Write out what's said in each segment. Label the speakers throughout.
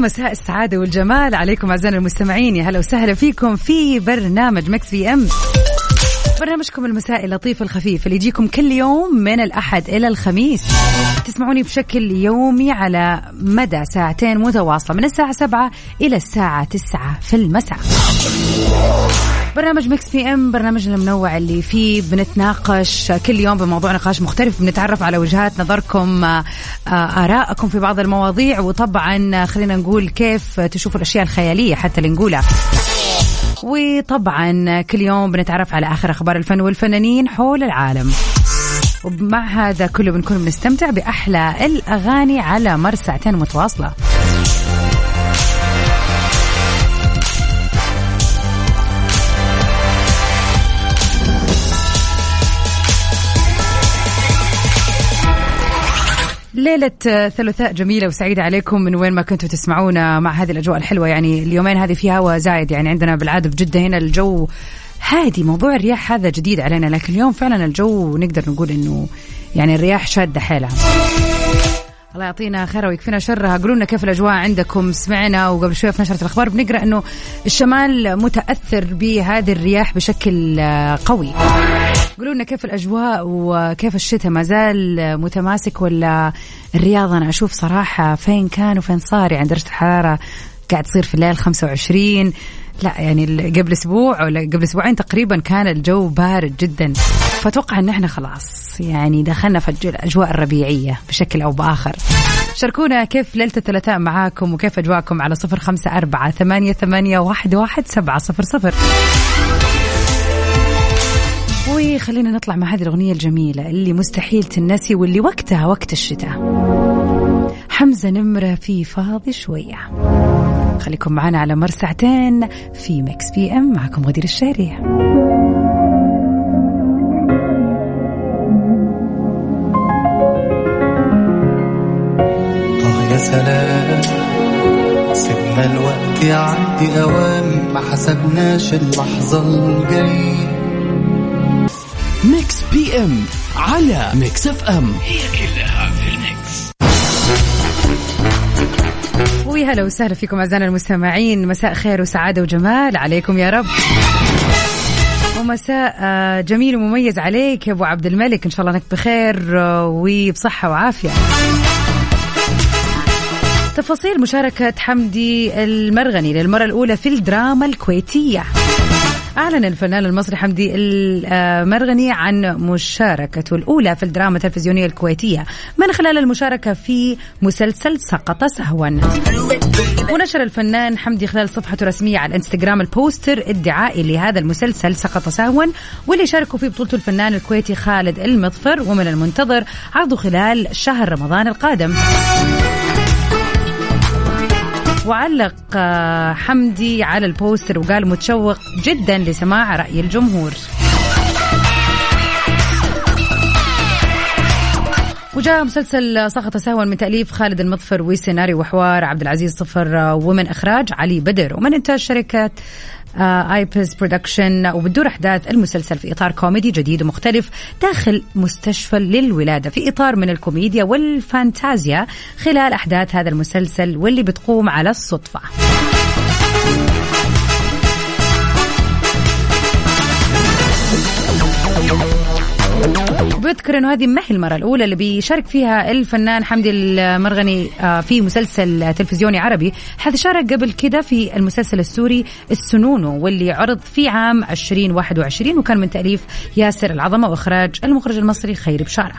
Speaker 1: مساء السعادة والجمال. عليكم أعزائنا المستمعين. يا هلا وسهلا فيكم في برنامج Mix PM. برنامجكم المسائي اللطيف الخفيف اللي يجيكم كل يوم من الأحد إلى الخميس. تسمعوني بشكل يومي على مدى ساعتين متواصلة من الساعة سبعة إلى الساعة تسعة في المساء. برنامج Mix PM برنامجنا المنوع اللي فيه بنتناقش كل يوم بموضوع نقاش مختلف بنتعرف على وجهات نظركم آه، آه، آرائكم في بعض المواضيع وطبعا خلينا نقول كيف تشوفوا الأشياء الخيالية حتى اللي نقولها. وطبعا كل يوم بنتعرف على آخر أخبار الفن والفنانين حول العالم. ومع هذا كله بنكون بنستمتع بأحلى الأغاني على مر ساعتين متواصلة. ليلة ثلاثاء جميلة وسعيدة عليكم من وين ما كنتوا تسمعونا مع هذه الأجواء الحلوة. يعني اليومين هذه في هواء زايد يعني عندنا بالعادة في جدة هنا الجو هادي موضوع الرياح هذا جديد علينا لكن اليوم فعلا الجو نقدر نقول إنه يعني الرياح شادة حيلها. الله يعطينا خير ويكفينا شرها. قولوا لنا كيف الأجواء عندكم؟ سمعنا وقبل شوية في نشرة الأخبار بنقرأ إنه الشمال متأثر بهذه الرياح بشكل قوي. قولوا لنا كيف الأجواء وكيف الشتاء؟ ما زال متماسك ولا الرياض؟ أنا أشوف صراحة فين كان وفين صار يعني درجة الحرارة قاعد تصير في الليل 25 لا يعني قبل أسبوع ولا قبل أسبوعين تقريبا كان الجو بارد جدا. فأتوقع إن إحنا خلاص يعني دخلنا في الأجواء الربيعية بشكل أو بآخر. شاركونا كيف ليلة الثلاثاء معاكم وكيف أجواءكم على صفر خمسة أربعة ثمانية ثمانية واحد واحد سبعة صفر صفر. وخلينا نطلع مع هذه الأغنية الجميلة اللي مستحيل تنسي واللي وقتها وقت الشتاء. حمزة نمرة في فاضي شوية. خليكم معنا على مر ساعتين في Mix PM معكم غدير الشهري.
Speaker 2: آه يا سلام سيبنا الوقت يعدي أوام ما حسبناش اللحظة الجاية.
Speaker 3: Mix PM على Mix FM
Speaker 1: ويا هلا وسهلا فيكم أعزائنا المستمعين. مساء خير وسعادة وجمال عليكم يا رب. ومساء آه، جميل ومميز عليك يا أبو عبد الملك. إن شاء الله أنك بخير آه، وبصحة وعافية. تفاصيل مشاركة حمدي المرغني للمرة الأولى في الدراما الكويتية. أعلن الفنان المصري حمدي المرغني عن مشاركته الأولى في الدراما التلفزيونية الكويتية من خلال المشاركة في مسلسل سقط سهوا. ونشر الفنان حمدي خلال صفحته الرسمية على الإنستغرام البوستر ادعائي لهذا المسلسل سقط سهوا واللي شاركوا فيه بطولته الفنان الكويتي خالد المظفر ومن المنتظر عرضه خلال شهر رمضان القادم. وعلق آه، حمدي على البوستر وقال متشوق جدا لسماع رأي الجمهور. وجاء مسلسل سقط سهوا من تأليف خالد المظفر وسيناريو وحوار عبد العزيز صفر آه، ومن إخراج علي بدر ومن إنتاج شركة Eps Production وبتدور أحداث المسلسل في إطار كوميدي جديد ومختلف داخل مستشفى للولادة في إطار من الكوميديا والفانتازيا خلال أحداث هذا المسلسل واللي بتقوم على الصدفة. بذكر إنه هذه ما هي المرة الأولى اللي بيشارك فيها الفنان حمدي المرغني آه، في مسلسل تلفزيوني عربي. حيث شارك قبل كده في المسلسل السوري السنونو واللي عرض في عام 2021 وكان من تأليف ياسر العظمة وإخراج المخرج المصري خيري بشاره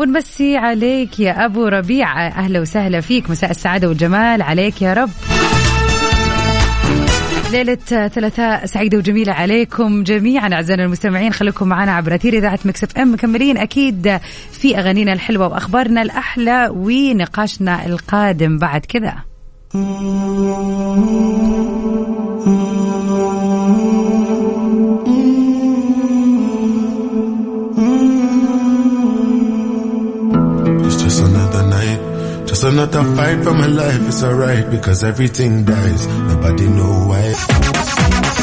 Speaker 1: ونمسي عليك يا أبو ربيع. أهلا وسهلا فيك مساء السعادة والجمال عليك يا رب. ليلة ثلاثاء سعيدة وجميلة عليكم جميعا. أعزائنا المستمعين خليكم معنا عبر أثير إذاعة مكسف أم. مكملين أكيد في أغانينا الحلوة وأخبارنا الأحلى ونقاشنا القادم. بعد كذا.
Speaker 4: Just another fight for my life. It's alright because everything dies. Nobody know why.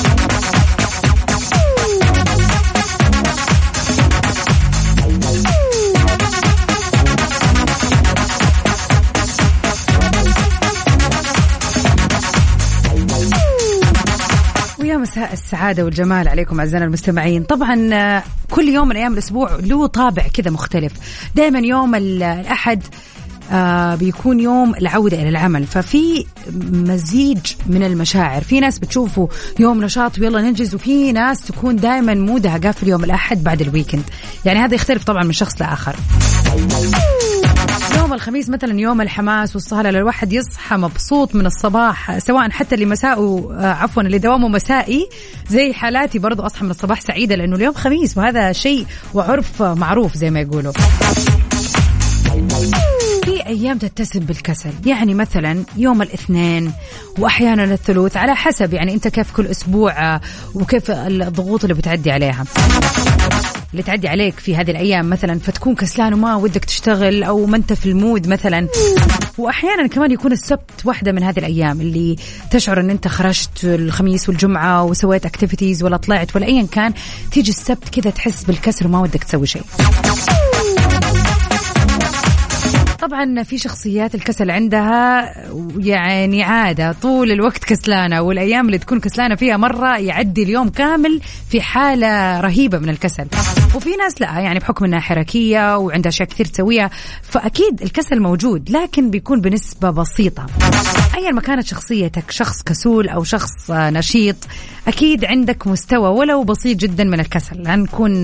Speaker 1: مساء السعادة والجمال عليكم أعزائنا المستمعين طبعا آه، كل يوم من أيام الأسبوع له طابع كذا مختلف دائما يوم ال- الأحد آه بيكون يوم العودة إلى العمل. ففي مزيج من المشاعر. في ناس بتشوفه يوم نشاط ويلا ننجز وفي ناس تكون دائما مودها قافل يوم الأحد بعد الويكند يعني هذا يختلف طبعا من شخص لآخر. يوم الخميس مثلا يوم الحماس والصهلة الواحد يصحى مبسوط من الصباح سواء حتى اللي مساءه آه، عفوا اللي دوامه مسائي زي حالاتي برضو أصحى من الصباح سعيدة لأنه اليوم خميس وهذا شيء وعرف معروف زي ما يقولوا. في أيام تتسم بالكسل. يعني مثلا يوم الاثنين واحيانا الثلوث على حسب يعني أنت كيف كل أسبوع آه، وكيف الضغوط اللي بتعدي عليها. اللي تعدي عليك في هذه الأيام مثلا فتكون كسلان وما ودك تشتغل أو ما أنت في المود مثلا. واحيانا كمان يكون السبت واحدة من هذه الأيام اللي تشعر إن أنت خرجت الخميس والجمعة وسويت activities ولا طلعت ولا ايا كان تيجي السبت كذا تحس بالكسل وما ودك تسوي شيء. طبعا في شخصيات الكسل عندها يعني عادة طول الوقت كسلانة والأيام اللي تكون كسلانة فيها مرة يعدي اليوم كامل في حالة رهيبة من الكسل. وفي ناس لا يعني بحكم أنها حركية وعندها أشياء كثير تسويها فأكيد الكسل موجود لكن بيكون بنسبة بسيطة. أيا ما كانت شخصيتك شخص كسول أو شخص نشيط أكيد عندك مستوى ولو بسيط جدا من الكسل. لا نكون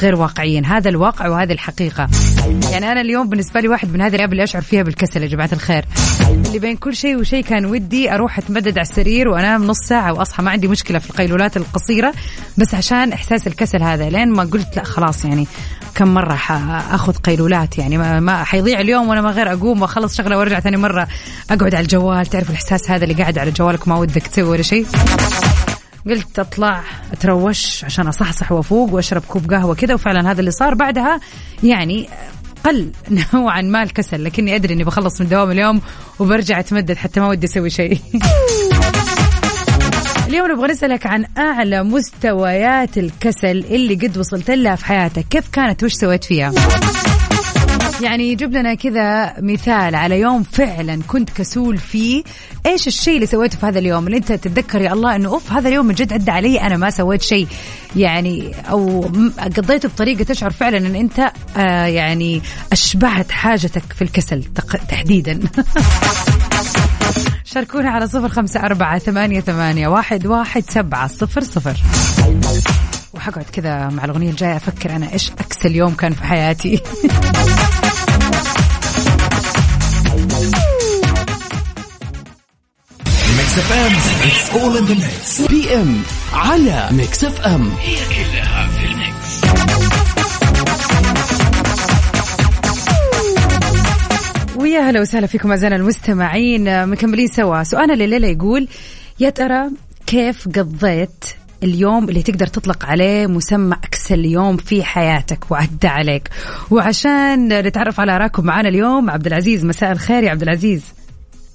Speaker 1: غير واقعيين. هذا الواقع وهذه الحقيقة. يعني أنا اليوم بالنسبة لي واحد من هذه الأيام اللي أشعر فيها بالكسل يا جماعة الخير. اللي بين كل شيء وشيء كان ودي أروح أتمدد على السرير وأنام نص ساعة وأصحى. ما عندي مشكلة في القيلولات القصيرة بس عشان إحساس الكسل هذا. لين ما قلت لا خلاص يعني كم مرة حأخذ قيلولات يعني. ما, ما حيضيع اليوم وأنا ما غير أقوم وأخلص شغلة وأرجع ثاني مرة. أقعد على الجوال. تعرف الإحساس هذا اللي قاعد على جوالك ما ودك تسوي ولا شيء؟ قلت أطلع أتروش عشان أصحصح وأفوق وأشرب كوب قهوة كذا وفعلا هذا اللي صار. بعدها يعني قل نوعا ما الكسل لكني أدري إني بخلص من دوام اليوم وبرجع أتمدد حتى ما ودي أسوي شيء. اليوم نبغى نسألك عن أعلى مستويات الكسل اللي قد وصلت لها في حياتك. كيف كانت؟ وش سويت فيها؟ يعني جيب لنا كذا مثال على يوم فعلا كنت كسول فيه. إيش الشيء اللي سويته في هذا اليوم؟ اللي أنت تتذكر يا الله إنه أوف هذا اليوم من جد عدى علي أنا ما سويت شيء. يعني أو قضيته بطريقة تشعر فعلا إن أنت آه يعني اشبعت حاجتك في الكسل تحديدا. شاركونا على صفر خمسة أربعة ثمانية, ثمانية واحد, واحد سبعة صفر صفر. وحقعد كذا مع الأغنية الجاية أفكر أنا إيش أكسل يوم كان في حياتي.
Speaker 5: Mix FM. It's all in the mix.
Speaker 3: Mix PM على Mix FM.
Speaker 5: هي كلها في ال mix.
Speaker 1: ويا هلا وسهلا فيكم أعزائنا المستمعين. مكملين سوا. سؤالنا لليلة يقول يا ترى كيف قضيت اليوم اللي تقدر تطلق عليه مسمى أكسل يوم في حياتك وعدى عليك؟ وعشان نتعرف على آراءكم معنا اليوم عبد العزيز مساء الخير يا عبد العزيز.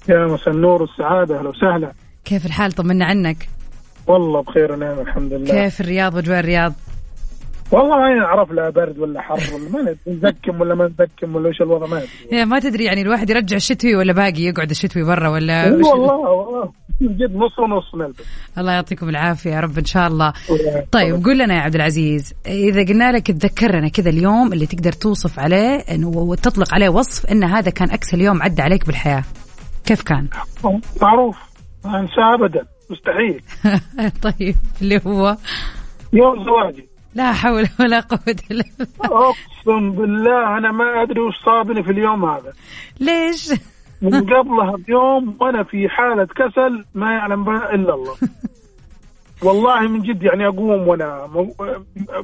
Speaker 6: يا مساء النور والسعادة أهلا وسهلا.
Speaker 1: كيف الحال؟ طمنا عنك.
Speaker 6: والله بخير ونعم الحمد لله.
Speaker 1: كيف الرياض وجوال الرياض؟
Speaker 6: والله ما نعرف لا برد ولا حر ولا ما نزكم ولا ما نزكم ولا إيش الوضع ما ادري
Speaker 1: يا ما تدري يعني الواحد يرجع الشتوي ولا باقي يقعد الشتوي برا ولا
Speaker 6: إيه والله والله. جد نص ونص نلبس
Speaker 1: الله يعطيكم العافية يا رب إن شاء الله. طيب قول لنا يا عبد العزيز إذا قلنا لك تذكرنا كذا اليوم اللي تقدر توصف عليه وتطلق عليه وصف إن هذا كان اكسل يوم عدى عليك بالحياة. كيف كان؟
Speaker 6: معروف. ما أنساه ابدا. مستحيل.
Speaker 1: طيب اللي هو؟
Speaker 6: يوم زواجي.
Speaker 1: لا حول ولا قوة إلا بالله.
Speaker 6: أقسم بالله أنا ما أدري وش صابني في اليوم هذا.
Speaker 1: ليش؟
Speaker 6: من قبلها بيوم وأنا في حالة كسل ما يعلم بها إلا الله. والله من جد يعني أقوم وأنا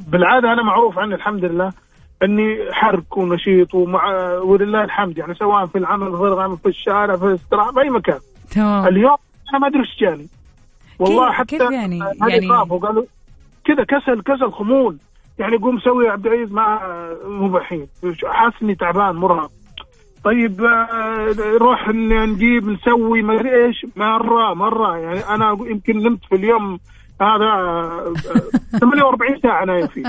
Speaker 6: بالعادة أنا معروف عني الحمد لله. اني حرك ونشيط ومع ولله الحمد يعني سواء في العمل في العمل في الشارع في الاستراحة في أي مكان.
Speaker 1: تمام.
Speaker 6: اليوم أنا ما أدري إيش جاني. والله
Speaker 1: كيف-
Speaker 6: حتى
Speaker 1: كيف يعني؟ يعني-
Speaker 6: قالوا كذا كسل كسل خمول. يعني قوم سوي يا عبد العزيز ما مو بحين. حاسس اني تعبان مرهق. طيب آه، نروح نجيب نسوي ما أدري إيش. مره مرة. يعني أنا يمكن نمت في اليوم هذا آه، آه، 48 ساعة نايم فيه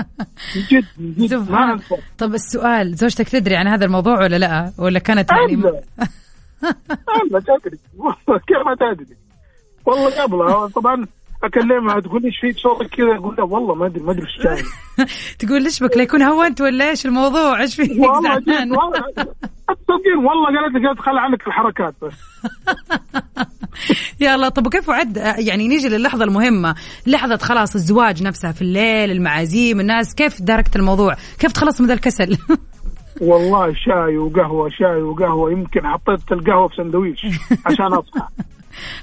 Speaker 6: جد جد ما أنسى.
Speaker 1: طب السؤال زوجتك تدري عن هذا الموضوع ولا لا؟ ولا كانت يعني.
Speaker 6: ما تدري. والله كيف ما تدري. والله قبلها طبعا أكلمها تقول لي إيش فيك صوتك كذا؟ أقول لها والله ما أدري ما أدري إيش جاي.
Speaker 1: تقول ليش بك؟ لا يكون هونت ولا إيش الموضوع؟ إيش فيك؟
Speaker 6: والله
Speaker 1: زعلان.
Speaker 6: والله تصدقين والله قالت لي قالت خلي عنك الحركات بس.
Speaker 1: يلا طب وكيف وعد؟ يعني نيجي للحظة المهمة. لحظة خلاص الزواج نفسها في الليل المعازيم الناس كيف داركت الموضوع؟ كيف تخلص من ذا الكسل؟
Speaker 6: والله شاي وقهوة شاي وقهوة يمكن حطيت القهوة في سندويش عشان أصحى.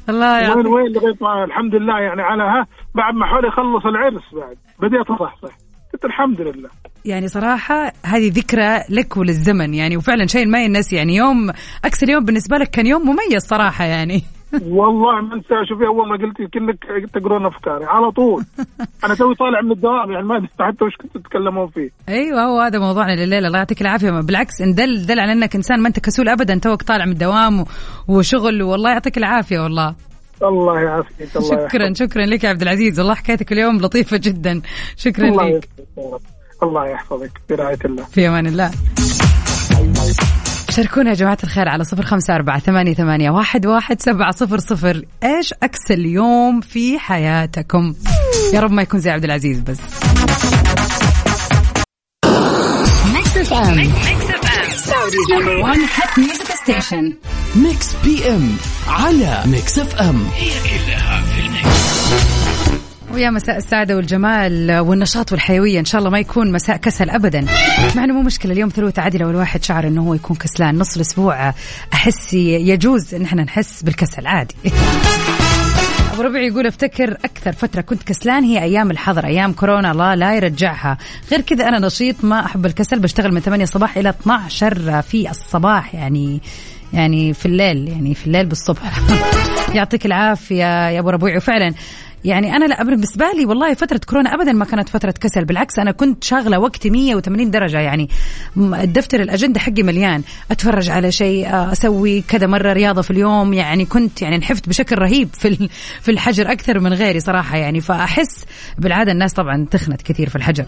Speaker 1: الله
Speaker 6: وين
Speaker 1: يعطيك.
Speaker 6: وين لغاية ما الحمد لله يعني على ها بعد ما حولي يخلص العرس بعد. بديت اصحصح قلت الحمد لله.
Speaker 1: يعني صراحة هذه ذكرى لك وللزمن يعني وفعلا شيء ما ينسي يعني يوم أكثر يوم بالنسبة لك كان يوم مميز صراحة يعني.
Speaker 6: والله ما انسى شوفي أول ما قلت كأنك تقرون أفكاري على طول. أنا توي طالع من الدوام يعني ما أدري حتى وش كنتوا تتكلمون فيه.
Speaker 1: أيوه هو هذا موضوعنا لليلة. الله يعطيك العافية. بالعكس إن دل دل على إنك إنسان ما أنت كسول ابدا توك طالع من الدوام وشغل. والله يعطيك العافية والله.
Speaker 6: الله يعافيك الله
Speaker 1: شكرا
Speaker 6: يحفظك.
Speaker 1: شكرا لك يا عبد العزيز. والله حكايتك اليوم لطيفة جدا. شكرا
Speaker 6: الله
Speaker 1: لك.
Speaker 6: يحفظك. الله يحفظك. برعاية الله.
Speaker 1: في أمان الله. شاركونا يا جماعة الخير على صفر خمسة أربعة ثمانية, ثمانية واحد, واحد سبعة صفر صفر. إيش أكسل يوم في حياتكم؟ يا رب ما يكون زي عبد العزيز بس.
Speaker 7: Mix
Speaker 3: PM على Mix FM
Speaker 1: ويا مساء السعادة والجمال والنشاط والحيوية. إن شاء الله ما يكون مساء كسل أبدا. مع إنه مو مشكلة. اليوم ثلوث عادي لو الواحد شعر إنه هو يكون كسلان. نص الأسبوع أحس يجوز إن إحنا نحس بالكسل عادي. أبو ربيع يقول أفتكر أكثر فترة كنت كسلان هي أيام الحظر أيام كورونا. الله لا يرجعها. غير كذا أنا نشيط ما أحب الكسل. بشتغل من 8 الصباح إلى 12 في الصباح يعني يعني في الليل يعني في الليل بالصبح. يعطيك العافية يا أبو ربيع. وفعلا يعني أنا لا بالنسبة لي والله فترة كورونا ابدا ما كانت فترة كسل بالعكس أنا كنت شاغلة وقتي 180 درجة يعني الدفتر الأجندة حقي مليان أتفرج على شيء آه، أسوي كذا مرة رياضة في اليوم يعني كنت يعني انحفت بشكل رهيب في في الحجر أكثر من غيري صراحة يعني فأحس بالعادة الناس طبعا تخنت كثير في الحجر.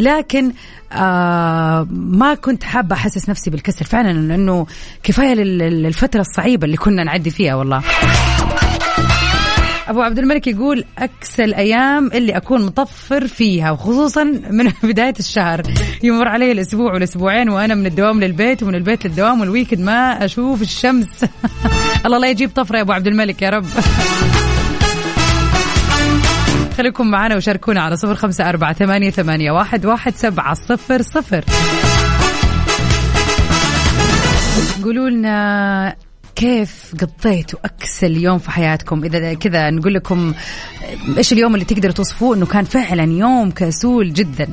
Speaker 1: لكن آه ما كنت حابة أحسس نفسي بالكسل فعلا لأنه كفاية لل- للفترة الصعيبة اللي كنا نعدي فيها والله. أبو عبد الملك يقول اكسل أيام اللي أكون مطفر فيها وخصوصا من بداية الشهر. يمر علي الأسبوع والأسبوعين وأنا من الدوام للبيت ومن البيت للدوام وال weekend ما أشوف الشمس. الله لا يجيب طفرة يا أبو عبد الملك يا رب. خليكم معنا وشاركونا على صفر خمسة أربعة ثمانية, ثمانية واحد, واحد سبعة صفر صفر. قولوا لنا كيف قضيتوا أكسل يوم في حياتكم؟ إذا كذا نقول لكم إيش اليوم اللي تقدروا توصفوه؟ إنه كان فعلا يوم كسول جدا.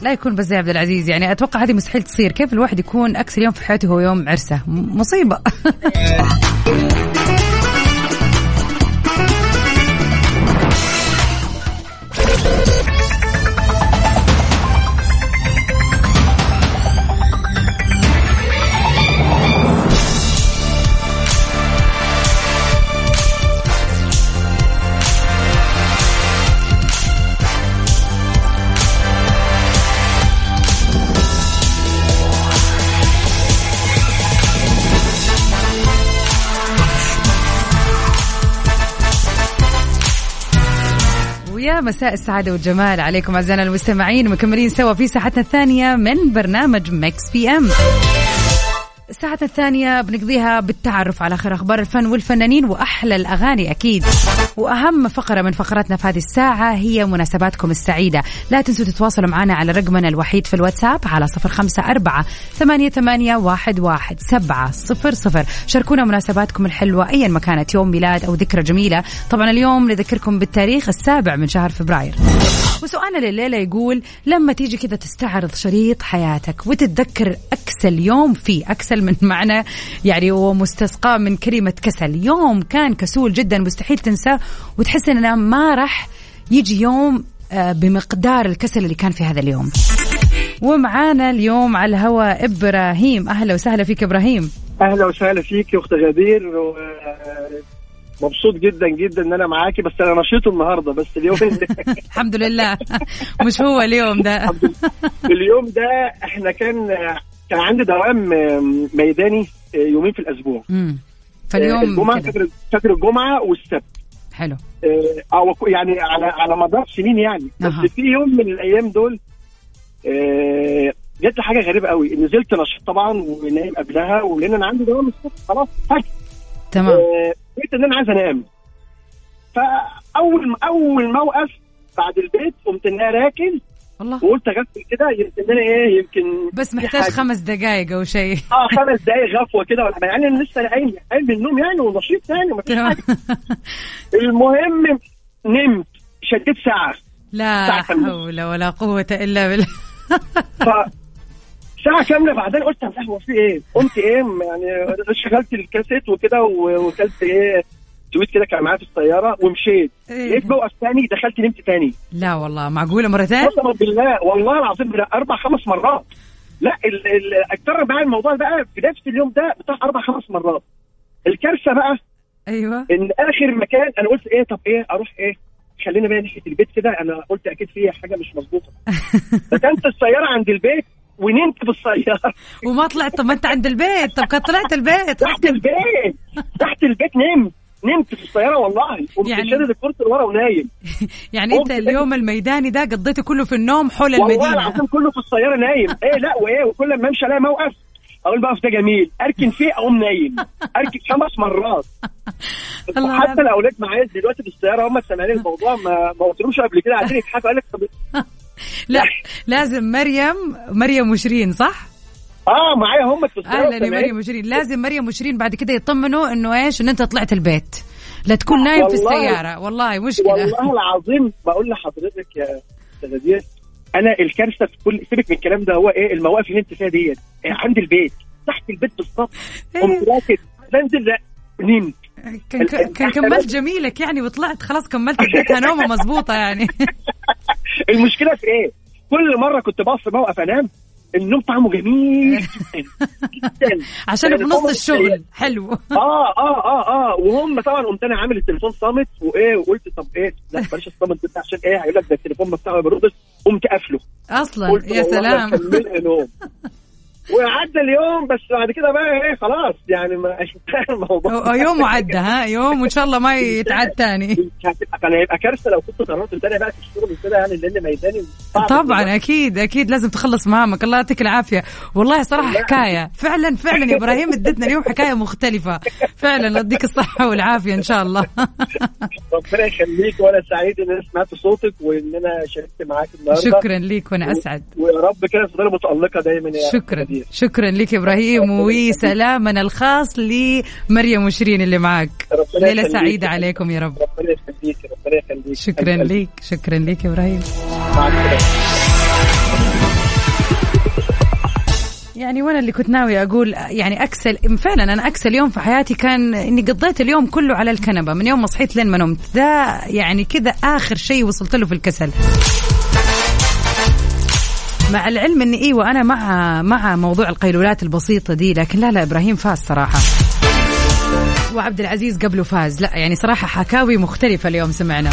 Speaker 1: لا يكون بس زي عبد العزيز يعني أتوقع هذه مستحيل تصير. كيف الواحد يكون أكثر يوم في حياته؟ هو يوم عرسة. مصيبة. مساء السعادة والجمال عليكم أعزائنا المستمعين مكملين سوا في ساعتنا الثانية من برنامج Mix PM. الساعة الثانية بنقضيها بالتعرف على آخر أخبار الفن والفنانين وأحلى الأغاني أكيد. وأهم فقرة من فقراتنا في هذه الساعة هي مناسباتكم السعيدة. لا تنسوا تتواصلوا معنا على رقمنا الوحيد في الواتساب على صفر خمسة أربعة ثمانية, ثمانية واحد, واحد سبعة صفر صفر. شاركونا مناسباتكم الحلوة أيا ما كانت يوم ميلاد أو ذكرى جميلة. طبعا اليوم نذكركم بالتاريخ السابع من شهر فبراير. وسؤالنا لليلة يقول لما تيجي كذا تستعرض شريط حياتك وتتذكر أكسل يوم فيه أكسل من معنى يعني ومستسقى من كلمة كسل. يوم كان كسول جدا مستحيل تنساه وتحس أنه ما راح يجي يوم آه، بمقدار الكسل اللي كان في هذا اليوم. ومعانا اليوم على الهواء إبراهيم. أهلا وسهلا فيك إبراهيم.
Speaker 8: أهلا وسهلا فيك أخت غدير. مبسوط جدا جدا إن أنا معاكي بس أنا نشيط النهارده بس اليوم
Speaker 1: الحمد لله. مش هو اليوم ده.
Speaker 8: اليوم ده إحنا كان كان عندي دوام ميداني يومين في الأسبوع.
Speaker 1: مم. فاليوم الجمعة.
Speaker 8: فاكر الجمعة والسبت.
Speaker 1: حلو.
Speaker 8: آه، أو يعني على على مدار سنين يعني. بس. في يوم من الأيام دول آه، جت لي حاجة غريبة قوي. نزلت نشيط طبعا ونايم قبلها ولأن أنا عندي دوام الصبح خلاص فجأة
Speaker 1: تمام
Speaker 8: لقيت إن أنا عايز أنام فأول أول موقف بعد البيت قمت إن أنا راكن
Speaker 1: والله
Speaker 8: وقلت اغفل كده يمكن أنا إيه يمكن
Speaker 1: بس محتاج. خمس دقائق أو شيء
Speaker 8: آه خمس دقايق غفوة كده ولا. يعني أنا لسه قايم قايم من النوم يعني ونشيط يعني ما فيش. حاجة المهم نمت شديت ساعة
Speaker 1: لا
Speaker 8: ساعة.
Speaker 1: حول ولا قوة إلا بالله
Speaker 8: ف ساعة كاملة بعدين قلت يا هو في إيه؟ قمت إيه؟ يعني شغلت الكاسيت وكده وكلت إيه؟ سويت كده كان معايا في السيارة ومشيت.
Speaker 1: إيه.
Speaker 8: لقيت موقف تاني دخلت نمت تاني.
Speaker 1: لا والله معقولة مرتين
Speaker 8: قسما بالله والله العظيم أربع خمس مرات. لا ال- ال- اتكرر معايا الموضوع بقى في نفس اليوم ده بتاع أربع خمس مرات. الكارثة بقى
Speaker 1: أيوه.
Speaker 8: إن آخر مكان أنا قلت إيه طب إيه أروح إيه؟ خلينا بقى ناحيه البيت كده. أنا قلت أكيد في حاجة مش مظبوطة. ركنت السيارة عند البيت ونمت في السياره
Speaker 1: وما طلعت. طب ما انت عند البيت. طب كنت طلعت البيت؟
Speaker 8: تحت البيت. تحت البيت نمت. نمت في السيارة والله.
Speaker 1: يعني-
Speaker 8: شادد الكرسي لورا ونايم.
Speaker 1: يعني انت اليوم الميداني ده قضيته كله في النوم حول
Speaker 8: والله
Speaker 1: المدينة.
Speaker 8: العظيم كله في السيارة نايم. إيه لا وإيه وكل ما امشي ألاقي موقف. أقول الموقف ده جميل. أركن فيه أقوم نايم. أركن خمس مرات. حتى الأولاد معايا دلوقتي في السيارة هم سامعين الموضوع. ما ما قلتلهمش قبل كده. قاعدين يضحكوا. قال لك طب
Speaker 1: لا لازم مريم مريم وشيرين صح؟
Speaker 8: آه معايا هم السياره
Speaker 1: أهلا يا. مريم وشيرين. لازم مريم وشيرين بعد كده يطمنوا إنه إيش؟ إن أنت طلعت البيت. لا تكون نايم في السيارة. والله مشكلة
Speaker 8: والله العظيم بقول لحضرتك يا أستاذ غدير أنا الكارثة في كل سيبك من الكلام ده هو إيه المواقف اللي أنت فيها ديت؟ إيه، عند البيت تحت البيت بالظبط. قمت راكب بنزل نمت.
Speaker 1: كان كان كملت جميلك يعني وطلعت خلاص كملت اديتها نومه مضبوطه يعني.
Speaker 8: المشكلة في إيه؟ كل مرة كنت بقف في موقف أنام النوم طعمه جميل جدا. جدا
Speaker 1: عشان في نص الشغل. حلو.
Speaker 8: آه آه آه آه. وهم طبعا قمت أنا عامل التليفون صامت وإيه وقلت طب إيه لا بلاش الصامت ده عشان إيه؟ هيقول لك ده التليفون مفتوح ما بيردش. قمت قافله. أصلا.
Speaker 1: يا سلام.
Speaker 8: نوم. وعدى اليوم بس بعد كده بقى إيه خلاص يعني ما الموضوع.
Speaker 1: أو- يوم وعدى ها؟ يوم وان شاء الله ما يتعاد تاني.
Speaker 8: كان هيبقى كارثة لو كنت قررت تاني بقى في الشغل وكده يعني لأن ميداني
Speaker 1: طبعا أكيد أكيد لازم تخلص مهامك. الله يعطيك العافية. والله صراحة حكاية. فعلا فعلا يا إبراهيم ادتنا اليوم حكاية مختلفة. فعلا يديك الصحة والعافية إن شاء الله.
Speaker 8: ربنا يخليك وأنا سعيد ان أنا سمعت صوتك وان أنا شاركت معاك النهارده.
Speaker 1: شكرا ليك وأنا أسعد.
Speaker 8: ويا رب كده تفضلي متألقة دايما يا
Speaker 1: شكرا.
Speaker 8: غدير.
Speaker 1: شكرا لك إبراهيم وسلامنا الخاص لمريم وشيرين اللي معك.
Speaker 8: ليلة.
Speaker 1: سعيدة عليكم يا رب.
Speaker 8: ربنا يخليك ربنا يخليك.
Speaker 1: شكرا. لك شكرا لك إبراهيم.
Speaker 8: مع
Speaker 1: يعني وأنا اللي كنت ناوي أقول يعني أكسل فعلا أنا أكسل يوم في حياتي كان إني قضيت اليوم كله على الكنبة. من يوم ما صحيت لين ما نمت. ده يعني كذا آخر شيء وصلت له في الكسل. مع العلم إني إيوه أنا مع مع موضوع القيلولات البسيطة دي لكن لا لا إبراهيم فاز صراحة. وعبد العزيز قبله فاز. لا يعني صراحة حكاوي مختلفة اليوم سمعنا.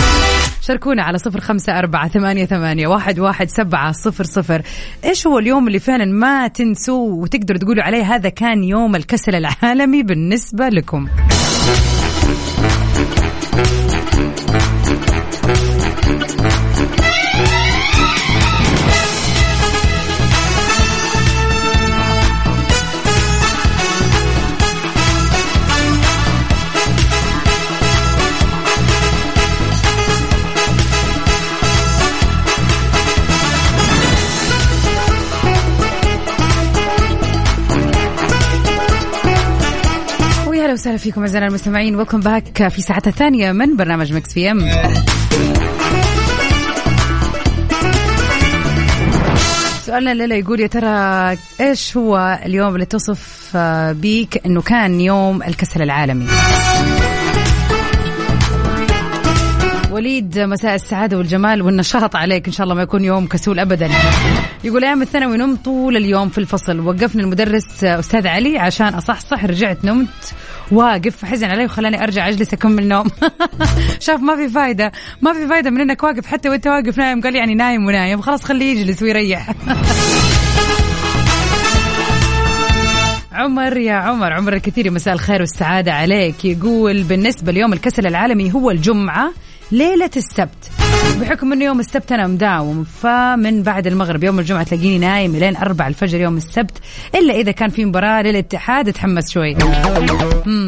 Speaker 1: شاركونا على صفر خمسة أربعة ثمانية, ثمانية واحد, واحد سبعة صفر صفر. إيش هو اليوم اللي فعلا ما تنسوا وتقدروا تقولوا عليه؟ هذا كان يوم الكسل العالمي بالنسبة لكم. وسهلا فيكم اعزائنا المستمعين. welcome back في ساعتنا الثانية من برنامج Mix PM سؤالنا الليلة يقول يا ترى إيش هو اليوم اللي توصف آه، بيك إنه كان يوم الكسل العالمي؟ وليد مساء السعادة والجمال والنشاط عليك إن شاء الله ما يكون يوم كسول أبدا. يقول أيام الثانوي نمت طول اليوم في الفصل. وقفني المدرس أستاذ علي عشان أصحصح رجعت نمت واقف فحزن علي وخلاني أرجع أجلس أكمل نوم. شاف ما في فايدة ما في فايدة من إنك واقف حتى وأنت واقف نايم. قال يعني نايم ونايم. خلاص خليه يجلس ويريح. عمر يا عمر عمر الكثير مساء الخير والسعادة عليك. يقول بالنسبة ليوم الكسل العالمي هو الجمعة ليلة السبت. بحكم إنه يوم السبت أنا مداوم فمن بعد المغرب يوم الجمعة تلاقيني نايم لين أربع الفجر يوم السبت إلا إذا كان في مباراة للاتحاد اتحمس شوي.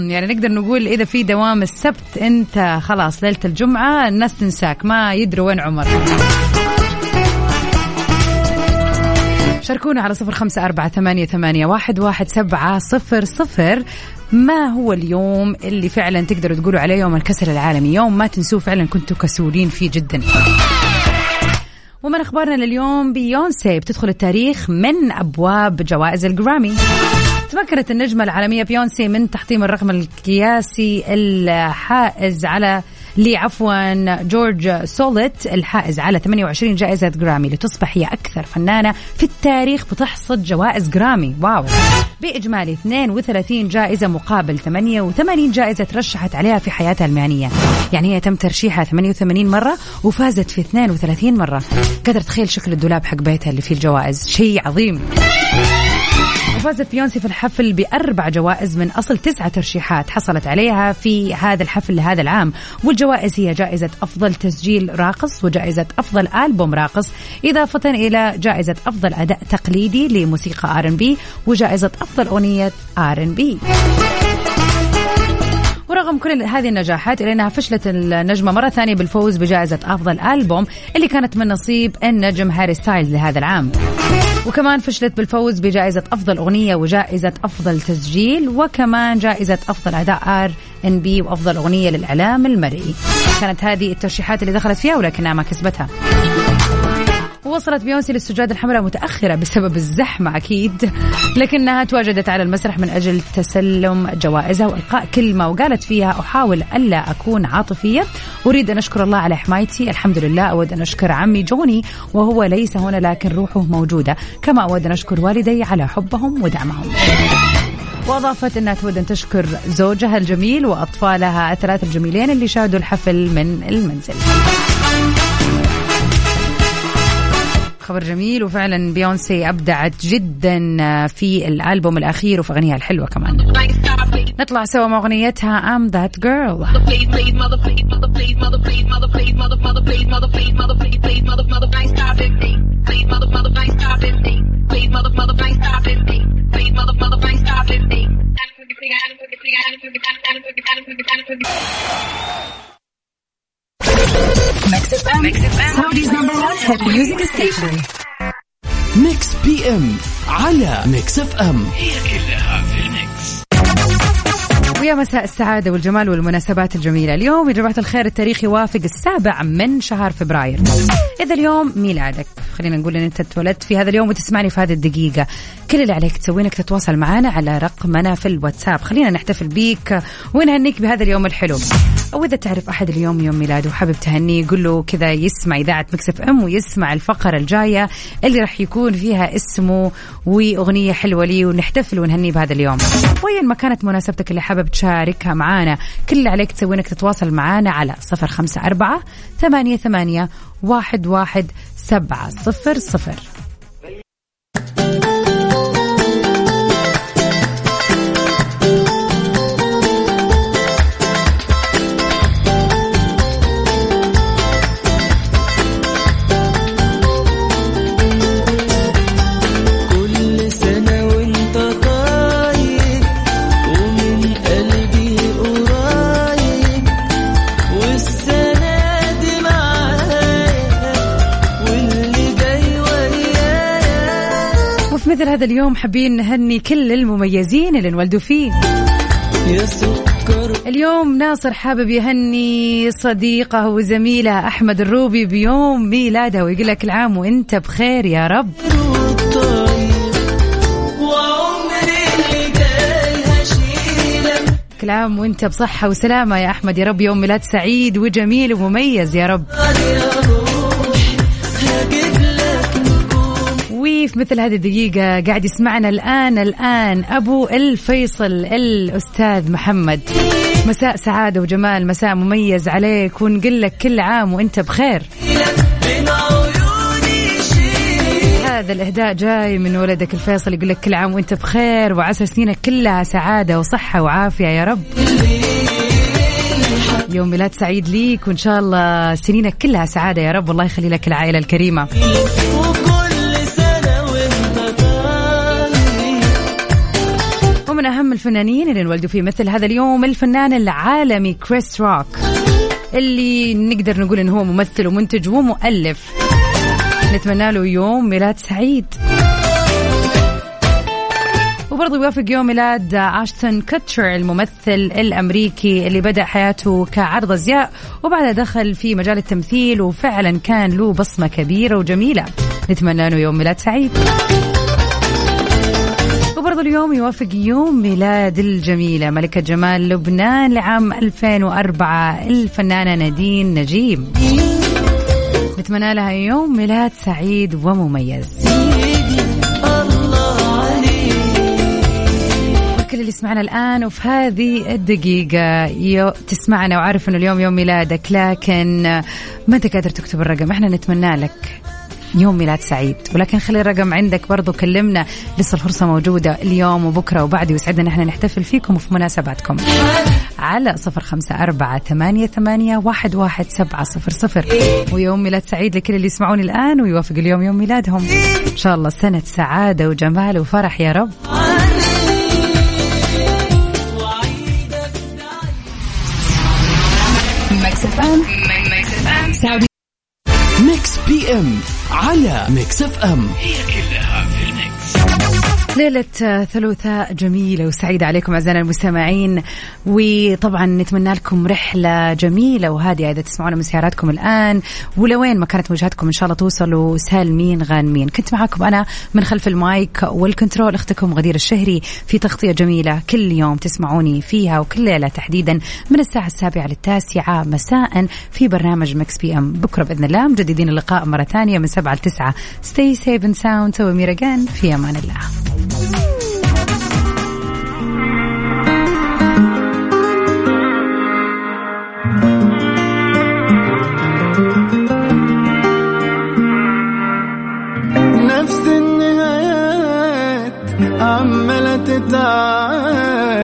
Speaker 1: يعني نقدر نقول إذا في دوام السبت أنت خلاص ليلة الجمعة الناس تنساك ما يدروا وين عمر شاركونا على صفر خمسة أربعة ثمانية, ثمانية واحد, واحد سبعة صفر صفر. ما هو اليوم اللي فعلا تقدروا تقولوا عليه يوم الكسل العالمي؟ يوم ما تنسوه فعلا كنتوا كسولين فيه جدا. ومن أخبارنا لليوم بيونسي بتدخل التاريخ من أبواب جوائز الجرامي. تمكنت النجمة العالمية بيونسي من تحطيم الرقم القياسي الحائز على لعفوا جورج سولتي الحائز على 28 جائزة جرامي لتصبح هي أكثر فنانة في التاريخ بتحصد جوائز جرامي wow. بإجمالي 32 جائزة مقابل 88 جائزة ترشحت عليها في حياتها المهنية. يعني هي تم ترشيحها 88 مرة وفازت في 32 مرة. قدر تخيل شكل الدولاب حق بيتها اللي فيه الجوائز. شيء عظيم. وفازت بيونسي في الحفل بأربع جوائز من أصل تسعة ترشيحات حصلت عليها في هذا الحفل لهذا العام. والجوائز هي جائزة أفضل تسجيل راقص وجائزة أفضل ألبوم راقص إضافة إلى جائزة أفضل أداء تقليدي لموسيقى R&B وجائزة أفضل أغنية R&B. ورغم كل هذه النجاحات إلا أنها فشلت النجمة مرة ثانية بالفوز بجائزة أفضل ألبوم اللي كانت من نصيب النجم هاري ستايلز لهذا العام. وكمان فشلت بالفوز بجائزة أفضل أغنية وجائزة أفضل تسجيل وكمان جائزة أفضل أداء R&B وأفضل أغنية للإعلام المرئي. كانت هذه الترشيحات اللي دخلت فيها ولكنها ما كسبتها. وصلت بيونسي للسجاد الحمراء متأخرة بسبب الزحمة أكيد لكنها تواجدت على المسرح من أجل تسلم جوائزها وإلقاء كلمة وقالت فيها أحاول ألا أكون عاطفية أريد أن أشكر الله على حمايتي الحمد لله أود أن أشكر عمي جوني وهو ليس هنا لكن روحه موجودة كما أود أن أشكر والدي على حبهم ودعمهم. وأضافت أنها تود أن تشكر زوجها الجميل وأطفالها الثلاثة الجميلين اللي شاهدوا الحفل من المنزل. خبر جميل وفعلا بيونسي أبدعت جدا في الألبوم الأخير وفي اغنيها الحلوة كمان. نطلع سوا مع أغنيتها I'm that girl
Speaker 7: Saudi's number one hit music station.
Speaker 3: Mix PM على Mix FM
Speaker 5: هي كلها في ال mix.
Speaker 1: ويا مساء السعادة والجمال والمناسبات الجميلة. اليوم يا جماعة الخير التاريخ يوافق السابع من شهر فبراير. إذا اليوم ميلادك. خلينا نقول إن أنت اتولدت في هذا اليوم وتسمعني في هذه الدقيقة. كل اللي عليك تسويه إنك تتواصل معنا على رقمنا في الواتساب. خلينا نحتفل بيك ونهنيك بهذا اليوم الحلو. أو إذا تعرف أحد اليوم يوم ميلاده وحابب تهنيه قول له كذا يسمع إذاعة مكسف أم ويسمع الفقرة الجاية اللي راح يكون فيها اسمه وأغنية حلوة لي ونحتفل ونهنيه بهذا اليوم. وين ما كانت مناسبتك اللي حابب تشاركها معنا كل اللي عليك تسوي انك تتواصل معنا على صفر خمسة أربعة ثمانية ثمانية واحد واحد سبعة صفر صفر. هذا اليوم حابين نهني كل المميزين اللي انولدوا فيه. اليوم ناصر حابب يهني صديقه وزميله أحمد الروبي بيوم ميلاده ويقول لك العام وإنت بخير يا رب. كل عام وإنت بصحة وسلامة يا أحمد يا رب. يوم ميلاد سعيد وجميل ومميز يا رب. وفي مثل هذه الدقيقة قاعد يسمعنا الآن الآن أبو الفيصل الأستاذ محمد. مساء سعادة وجمال مساء مميز عليك ونقول لك كل عام وأنت بخير. هذا الإهداء جاي من ولدك الفيصل يقول لك كل عام وأنت بخير وعسى سنينك كلها سعادة وصحة وعافية يا رب. يوم ميلاد سعيد ليك وإن شاء الله سنينك كلها سعادة يا رب والله يخلي لك العائلة الكريمة. أهم الفنانين اللي انولدوا في مثل هذا اليوم الفنان العالمي كريس روك اللي نقدر نقول انه هو ممثل ومنتج ومؤلف. نتمنى له يوم ميلاد سعيد. وبرضه يوافق يوم ميلاد اشتون كوتشر الممثل الأمريكي اللي بدأ حياته كعرض أزياء وبعدها دخل في مجال التمثيل وفعلا كان له بصمة كبيرة وجميلة. نتمنى له يوم ميلاد سعيد. وبرضه اليوم يوافق يوم ميلاد الجميلة ملكة جمال لبنان لعام 2004 الفنانة نادين نجيم نتمنى لها يوم ميلاد سعيد ومميز. كل اللي يسمعنا الآن وفي هذه الدقيقة يو تسمعنا وعارف أنه اليوم يوم ميلادك لكن ما أنت قادر تكتب الرقم؟ إحنا نتمنى لك. يوم ميلاد سعيد. ولكن خلي الرقم عندك برضو كلمنا. لسه الفرصة موجودة اليوم وبكرة وبعد ويسعدنا نحن نحتفل فيكم وفي مناسباتكم. على صفر خمسة أربعة ثمانية, ثمانية واحد, واحد سبعة صفر صفر. ويوم ميلاد سعيد لكل اللي يسمعوني الآن ويوافق اليوم يوم ميلادهم. إن شاء الله سنة سعادة وجمال وفرح يا رب.
Speaker 7: سعودي
Speaker 3: Mix PM على Mix FM
Speaker 5: هي كلها
Speaker 1: ليلة ثلاثاء جميلة وسعيدة عليكم أعزائنا المستمعين. وطبعا نتمنى لكم رحلة جميلة وهادئة إذا تسمعونا من سياراتكم الآن. ولوين ما كانت وجهتكم إن شاء الله توصلوا سالمين غانمين. كنت معاكم أنا من خلف ال mic وال control أختكم غدير الشهري في تغطية جميلة كل يوم تسمعوني فيها وكل ليلة تحديدا من الساعة السابعة للتاسعة مساء في برنامج Mix PM. بكرة بإذن الله مجددين اللقاء مرة ثانية من سبعة لتسعة. stay safe sound سوي ميرجان في أمان الله
Speaker 9: نفس النهايات عمالة تتعاد